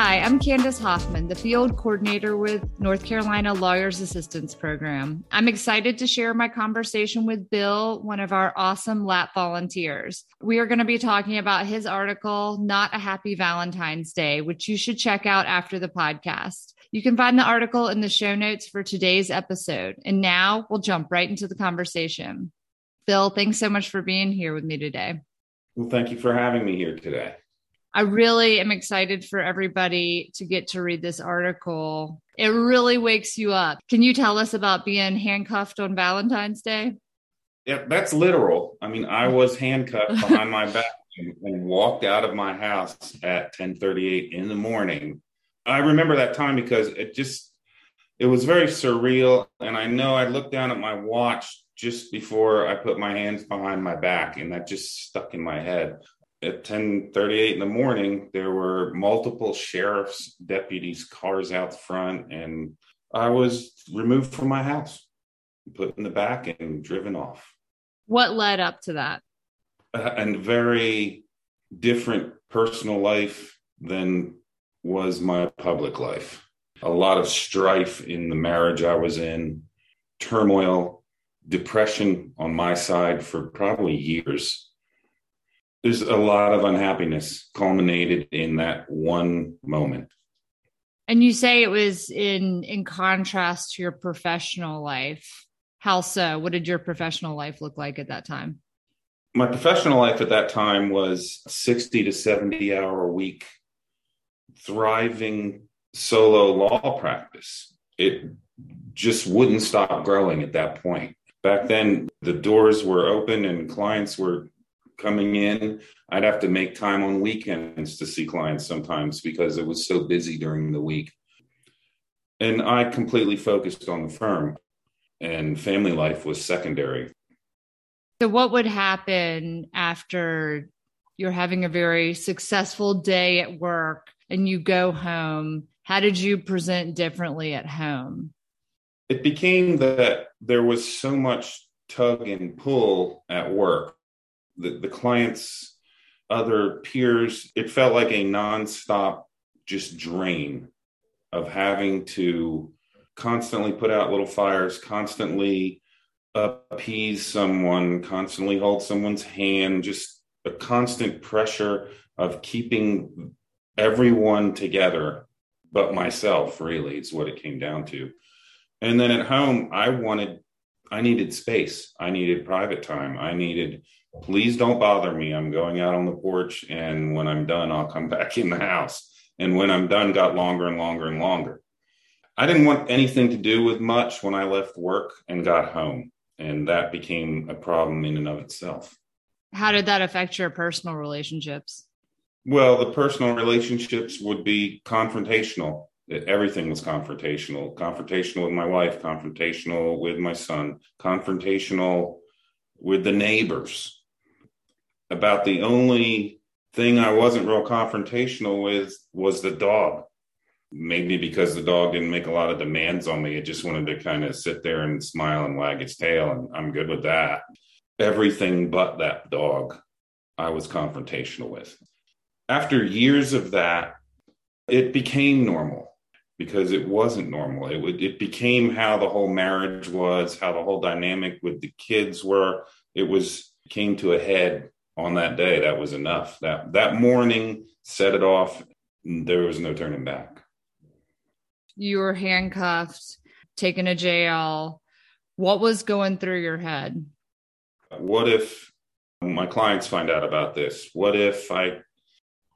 Hi, I'm Candace Hoffman, the field coordinator with North Carolina Lawyers Assistance Program. I'm excited to share my conversation with Bill, one of our awesome LAP volunteers. We are going to be talking about his article, Not a Happy Valentine's Day, which you should check out after the podcast. You can find the article in the show notes for today's episode. And now we'll jump right into the conversation. Bill, thanks so much for being here with me today. Well, thank you for having me here today. I really am excited for everybody to get to read this article. It really wakes you up. Can you tell us about being handcuffed on Valentine's Day? Yeah, that's literal. I mean, I was handcuffed behind my back and walked out of my house at 10:38 in the morning. I remember that time because it just it was very surreal and I know I looked down at my watch just before I put my hands behind my back and that just stuck in my head at 10:38 in the morning there were multiple sheriff's deputies cars out front and I was removed from my house put in the back and driven off. What led up to that? Uh, and very different personal life than was my public life. A lot of strife in the marriage I was in turmoil depression on my side for probably years there's a lot of unhappiness culminated in that one moment. And you say it was in in contrast to your professional life. How so? What did your professional life look like at that time? My professional life at that time was 60 to 70 hour a week thriving solo law practice. It just wouldn't stop growing at that point. Back then the doors were open and clients were coming in. I'd have to make time on weekends to see clients sometimes because it was so busy during the week. And I completely focused on the firm, and family life was secondary. So, what would happen after you're having a very successful day at work and you go home? How did you present differently at home? It became that there was so much tug and pull at work the, the clients, other peers, it felt like a nonstop just drain of having to constantly put out little fires, constantly appease someone, constantly hold someone's hand, just a constant pressure of keeping everyone together but myself, really, is what it came down to. And then at home, I wanted, I needed space. I needed private time. I needed please don't bother me. I'm going out on the porch, and when I'm done, I'll come back in the house. And when I'm done, got longer and longer and longer. I didn't want anything to do with much when I left work and got home. And that became a problem in and of itself. How did that affect your personal relationships? Well, the personal relationships would be confrontational. Everything was confrontational. Confrontational with my wife, confrontational with my son, confrontational with the neighbors about the only thing I wasn't real confrontational with was the dog. Maybe because the dog didn't make a lot of demands on me. It just wanted to kind of sit there and smile and wag its tail, and I'm good with that. Everything but that dog, I was confrontational with. After years of that, it became normal because it wasn't normal. It would, it became how the whole marriage was, how the whole dynamic with the kids were. It was came to a head on that day, that was enough. That that morning set it off. There was no turning back. You were handcuffed, taken to jail. What was going through your head? What if my clients find out about this? What if I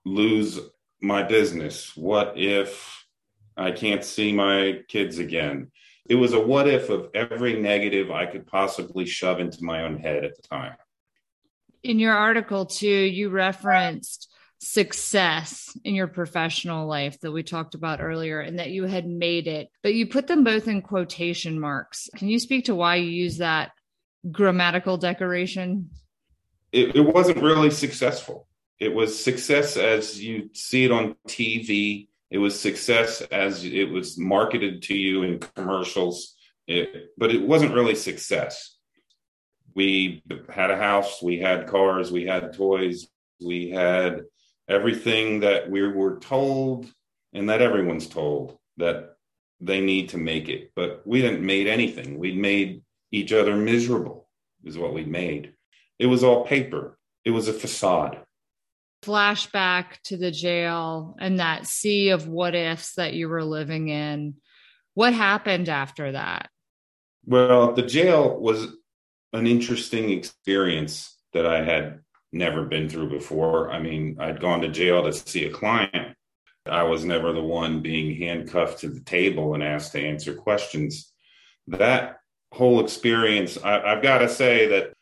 lose my business? What if I can't see my kids again? It was a what if of every negative I could possibly shove into my own head at the time in your article too, you referenced success in your professional life that we talked about earlier and that you had made it, but you put them both in quotation marks. Can you speak to why you use that grammatical decoration? It, it wasn't really successful. It was success as you see it on TV. It was success as it was marketed to you in commercials, it, but it wasn't really success. We had a house, we had cars, we had toys, we had everything that we were told and that everyone's told that they need to make it. But we didn't made anything. We made each other miserable is what we made. It was all paper. It was a facade. Flashback to the jail and that sea of what ifs that you were living in. What happened after that? Well, the jail was an interesting experience that I had never been through before. I mean, I'd gone to jail to see a client. I was never the one being handcuffed to the table and asked to answer questions. That whole experience, I, have got to say that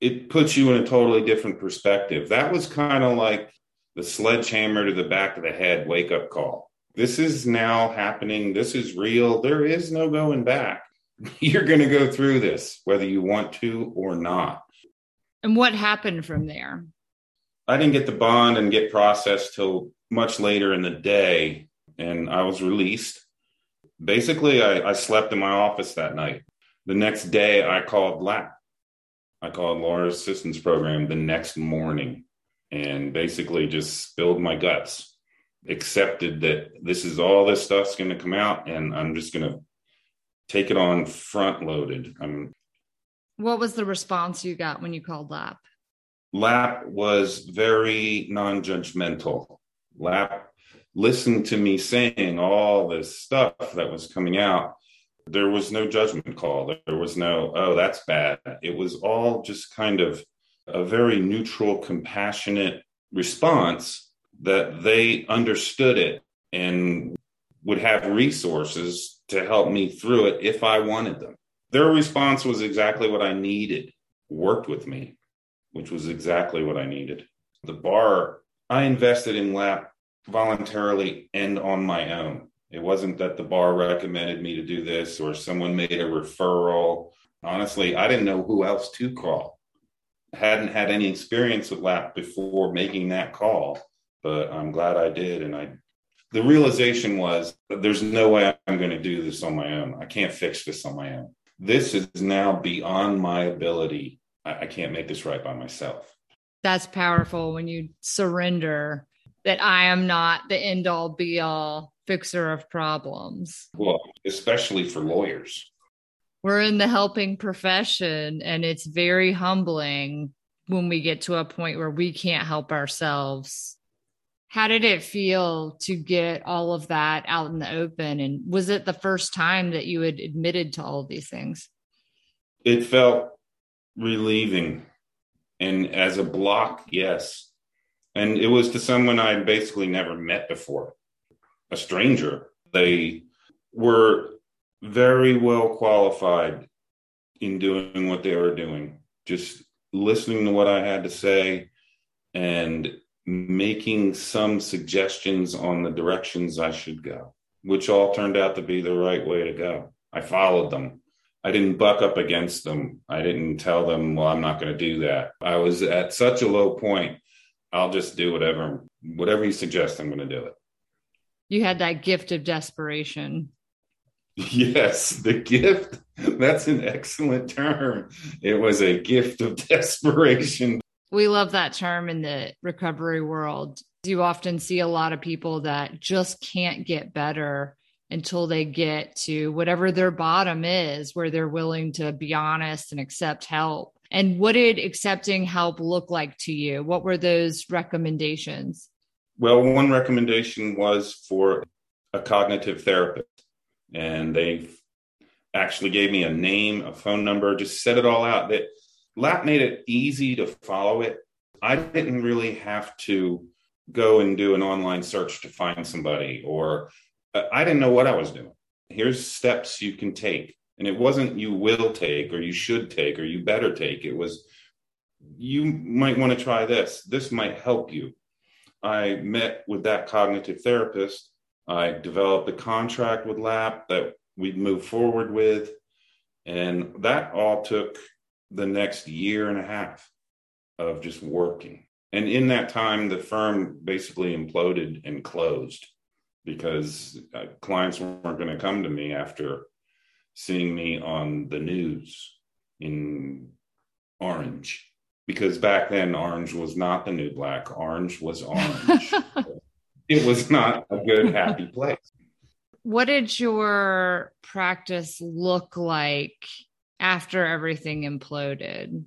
it puts you in a totally different perspective. That was kind of like the sledgehammer to the back of the head wake up call. This is now happening. This is real. There is no going back. You're going to go through this, whether you want to or not. And what happened from there? I didn't get the bond and get processed till much later in the day, and I was released. Basically, I, I slept in my office that night. The next day, I called LAP. I called Lawyers Assistance Program the next morning and basically just spilled my guts, accepted that this is all this stuff's going to come out, and I'm just going to take it on front loaded. I'm what was the response you got when you called LAP? LAP was very non judgmental. LAP listened to me saying all this stuff that was coming out. There was no judgment call. There was no, oh, that's bad. It was all just kind of a very neutral, compassionate response that they understood it and would have resources to help me through it if I wanted them. Their response was exactly what I needed, worked with me, which was exactly what I needed. The bar, I invested in LAP voluntarily and on my own. It wasn't that the bar recommended me to do this or someone made a referral. Honestly, I didn't know who else to call. hadn't had any experience with LAP before making that call, but I'm glad I did. And I, the realization was there's no way I'm going to do this on my own. I can't fix this on my own this is now beyond my ability. I, I can't make this right by myself. That's powerful when you surrender that I am not the end all be all fixer of problems. Well, especially for lawyers. We're in the helping profession, and it's very humbling when we get to a point where we can't help ourselves how did it feel to get all of that out in the open? And was it the first time that you had admitted to all of these things? It felt relieving. And as a block, yes. And it was to someone I basically never met before, a stranger. They were very well qualified in doing what they were doing, just listening to what I had to say and making some suggestions on the directions I should go, which all turned out to be the right way to go. I followed them. I didn't buck up against them. I didn't tell them, well, I'm not going to do that. I was at such a low point. I'll just do whatever, whatever you suggest, I'm going to do it. You had that gift of desperation. Yes, the gift. That's an excellent term. It was a gift of desperation. We love that term in the recovery world. You often see a lot of people that just can't get better until they get to whatever their bottom is, where they're willing to be honest and accept help. And what did accepting help look like to you? What were those recommendations? Well, one recommendation was for a cognitive therapist, and they actually gave me a name, a phone number, just set it all out. That LAP made it easy to follow it. I didn't really have to go and do an online search to find somebody, or uh, I didn't know what I was doing. Here's steps you can take. And it wasn't you will take, or you should take, or you better take. It was you might want to try this. This might help you. I met with that cognitive therapist. I developed a contract with LAP that we'd move forward with. And that all took the next year and a half of just working. And in that time, the firm basically imploded and closed because uh, clients weren't going to come to me after seeing me on the news in orange. Because back then, orange was not the new black, orange was orange. it was not a good, happy place. What did your practice look like after everything imploded?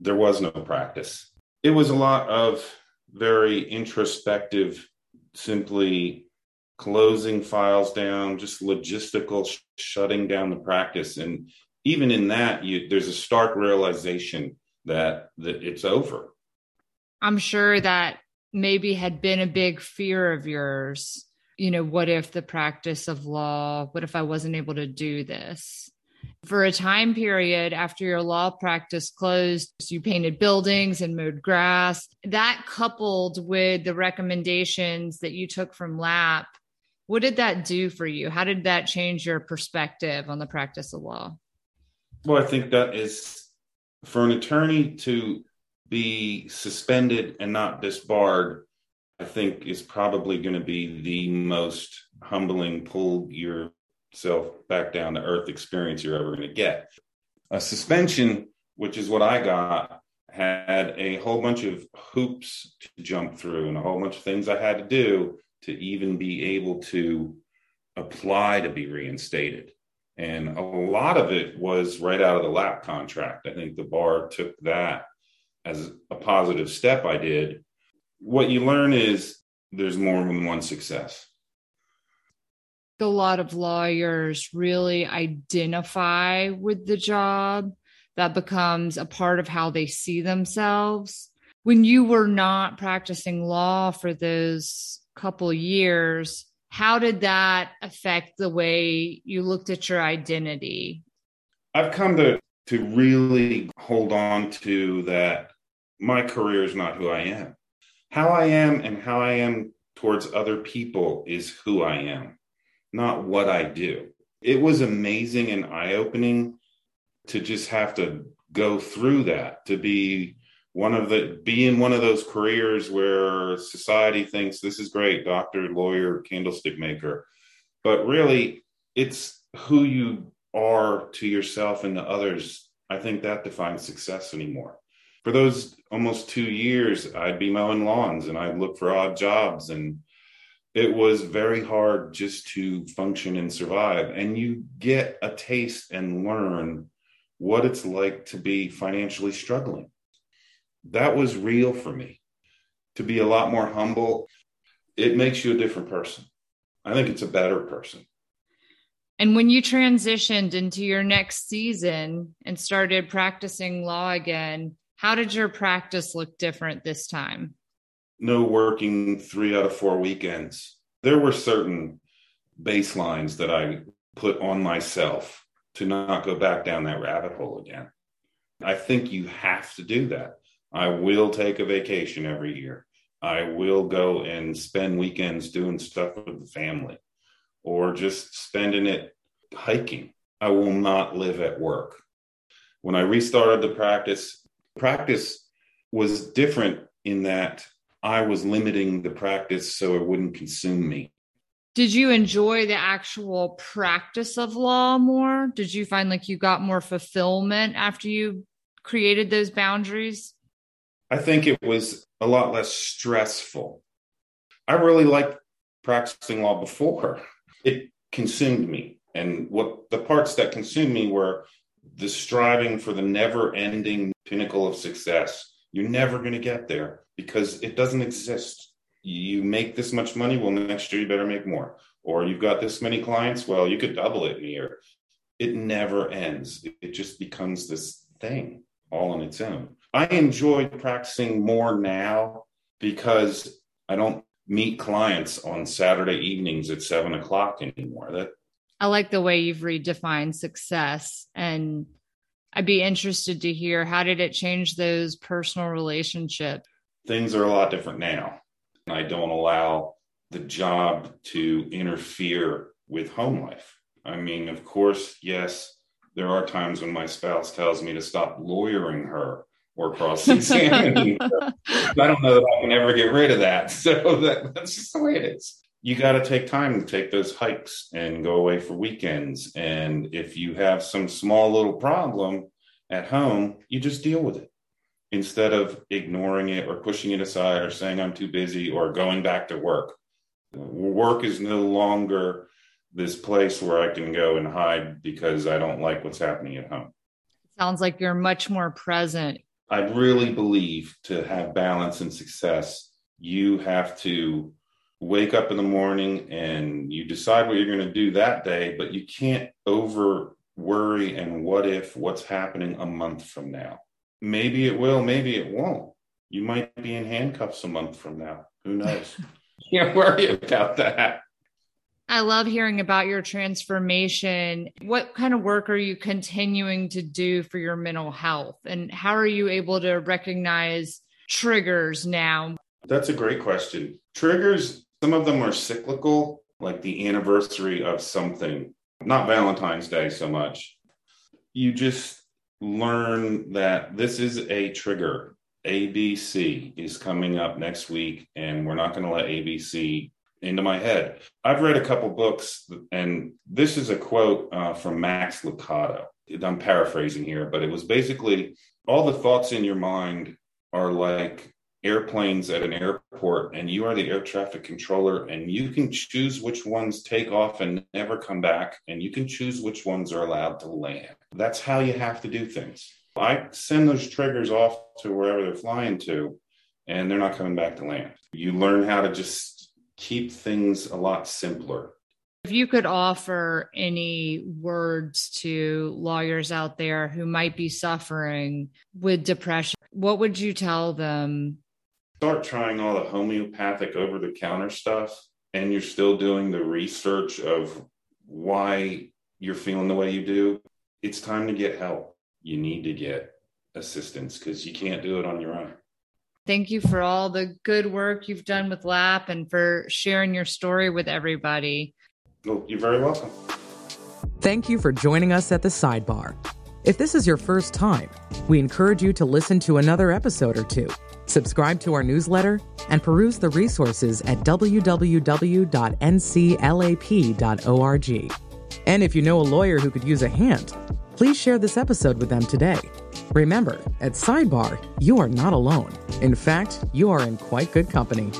There was no practice. It was a lot of very introspective, simply closing files down, just logistical sh- shutting down the practice. And even in that, you, there's a stark realization that, that it's over. I'm sure that maybe had been a big fear of yours. You know, what if the practice of law, what if I wasn't able to do this? For a time period after your law practice closed, you painted buildings and mowed grass. That coupled with the recommendations that you took from LAP, what did that do for you? How did that change your perspective on the practice of law? Well, I think that is for an attorney to be suspended and not disbarred, I think is probably going to be the most humbling pull your self back down to earth experience you're ever going to get. A suspension, which is what I got, had a whole bunch of hoops to jump through and a whole bunch of things I had to do to even be able to apply to be reinstated. And a lot of it was right out of the lap contract. I think the bar took that as a positive step I did. What you learn is there's more than one success a lot of lawyers really identify with the job. That becomes a part of how they see themselves. When you were not practicing law for those couple years, how did that affect the way you looked at your identity? I've come to to really hold on to that my career is not who I am. How I am and how I am towards other people is who I am not what I do. It was amazing and eye opening to just have to go through that, to be one of the be in one of those careers where society thinks this is great, doctor, lawyer, candlestick maker. But really, it's who you are to yourself and to others. I think that defines success anymore. For those almost two years, I'd be mowing lawns and I'd look for odd jobs and it was very hard just to function and survive. And you get a taste and learn what it's like to be financially struggling. That was real for me. To be a lot more humble, it makes you a different person. I think it's a better person. And when you transitioned into your next season and started practicing law again, how did your practice look different this time? No working three out of four weekends. There were certain baselines that I put on myself to not go back down that rabbit hole again. I think you have to do that. I will take a vacation every year. I will go and spend weekends doing stuff with the family or just spending it hiking. I will not live at work. When I restarted the practice, practice was different in that I was limiting the practice so it wouldn't consume me. Did you enjoy the actual practice of law more? Did you find like you got more fulfillment after you created those boundaries? I think it was a lot less stressful. I really liked practicing law before. It consumed me. And what the parts that consumed me were the striving for the never ending pinnacle of success. You're never going to get there because it doesn't exist. You make this much money, well, next year you better make more. Or you've got this many clients, well, you could double it in a year. It never ends. It just becomes this thing all on its own. I enjoy practicing more now because I don't meet clients on Saturday evenings at seven o'clock anymore. That I like the way you've redefined success and I'd be interested to hear how did it change those personal relationships? things are a lot different now. I don't allow the job to interfere with home life. I mean, of course, yes, there are times when my spouse tells me to stop lawyering her or cross examining her. I don't know that I can ever get rid of that. So that, that's just the way it is. You got to take time to take those hikes and go away for weekends. And if you have some small little problem at home, you just deal with it instead of ignoring it or pushing it aside or saying I'm too busy or going back to work. Work is no longer this place where I can go and hide because I don't like what's happening at home. Sounds like you're much more present. I really believe to have balance and success, you have to wake up in the morning and you decide what you're going to do that day, but you can't over worry and what if what's happening a month from now. Maybe it will, maybe it won't. You might be in handcuffs a month from now. Who knows? Can't worry about that. I love hearing about your transformation. What kind of work are you continuing to do for your mental health? And how are you able to recognize triggers now? That's a great question. Triggers, some of them are cyclical, like the anniversary of something, not Valentine's Day so much. You just learn that this is a trigger. ABC is coming up next week, and we're not going to let ABC into my head. I've read a couple books, and this is a quote uh, from Max Lucado. I'm paraphrasing here, but it was basically all the thoughts in your mind are like airplanes at an airport, and you are the air traffic controller, and you can choose which ones take off and never come back, and you can choose which ones are allowed to land. That's how you have to do things. I send those triggers off to wherever they're flying to, and they're not coming back to land. You learn how to just keep things a lot simpler. If you could offer any words to lawyers out there who might be suffering with depression, what would you tell them? Start trying all the homeopathic over the counter stuff, and you're still doing the research of why you're feeling the way you do. It's time to get help. You need to get assistance because you can't do it on your own. Thank you for all the good work you've done with LAP and for sharing your story with everybody. Well, you're very welcome. Thank you for joining us at the sidebar. If this is your first time, we encourage you to listen to another episode or two, subscribe to our newsletter, and peruse the resources at www.nclap.org. And if you know a lawyer who could use a hand, please share this episode with them today. Remember, at Sidebar, you are not alone. In fact, you are in quite good company.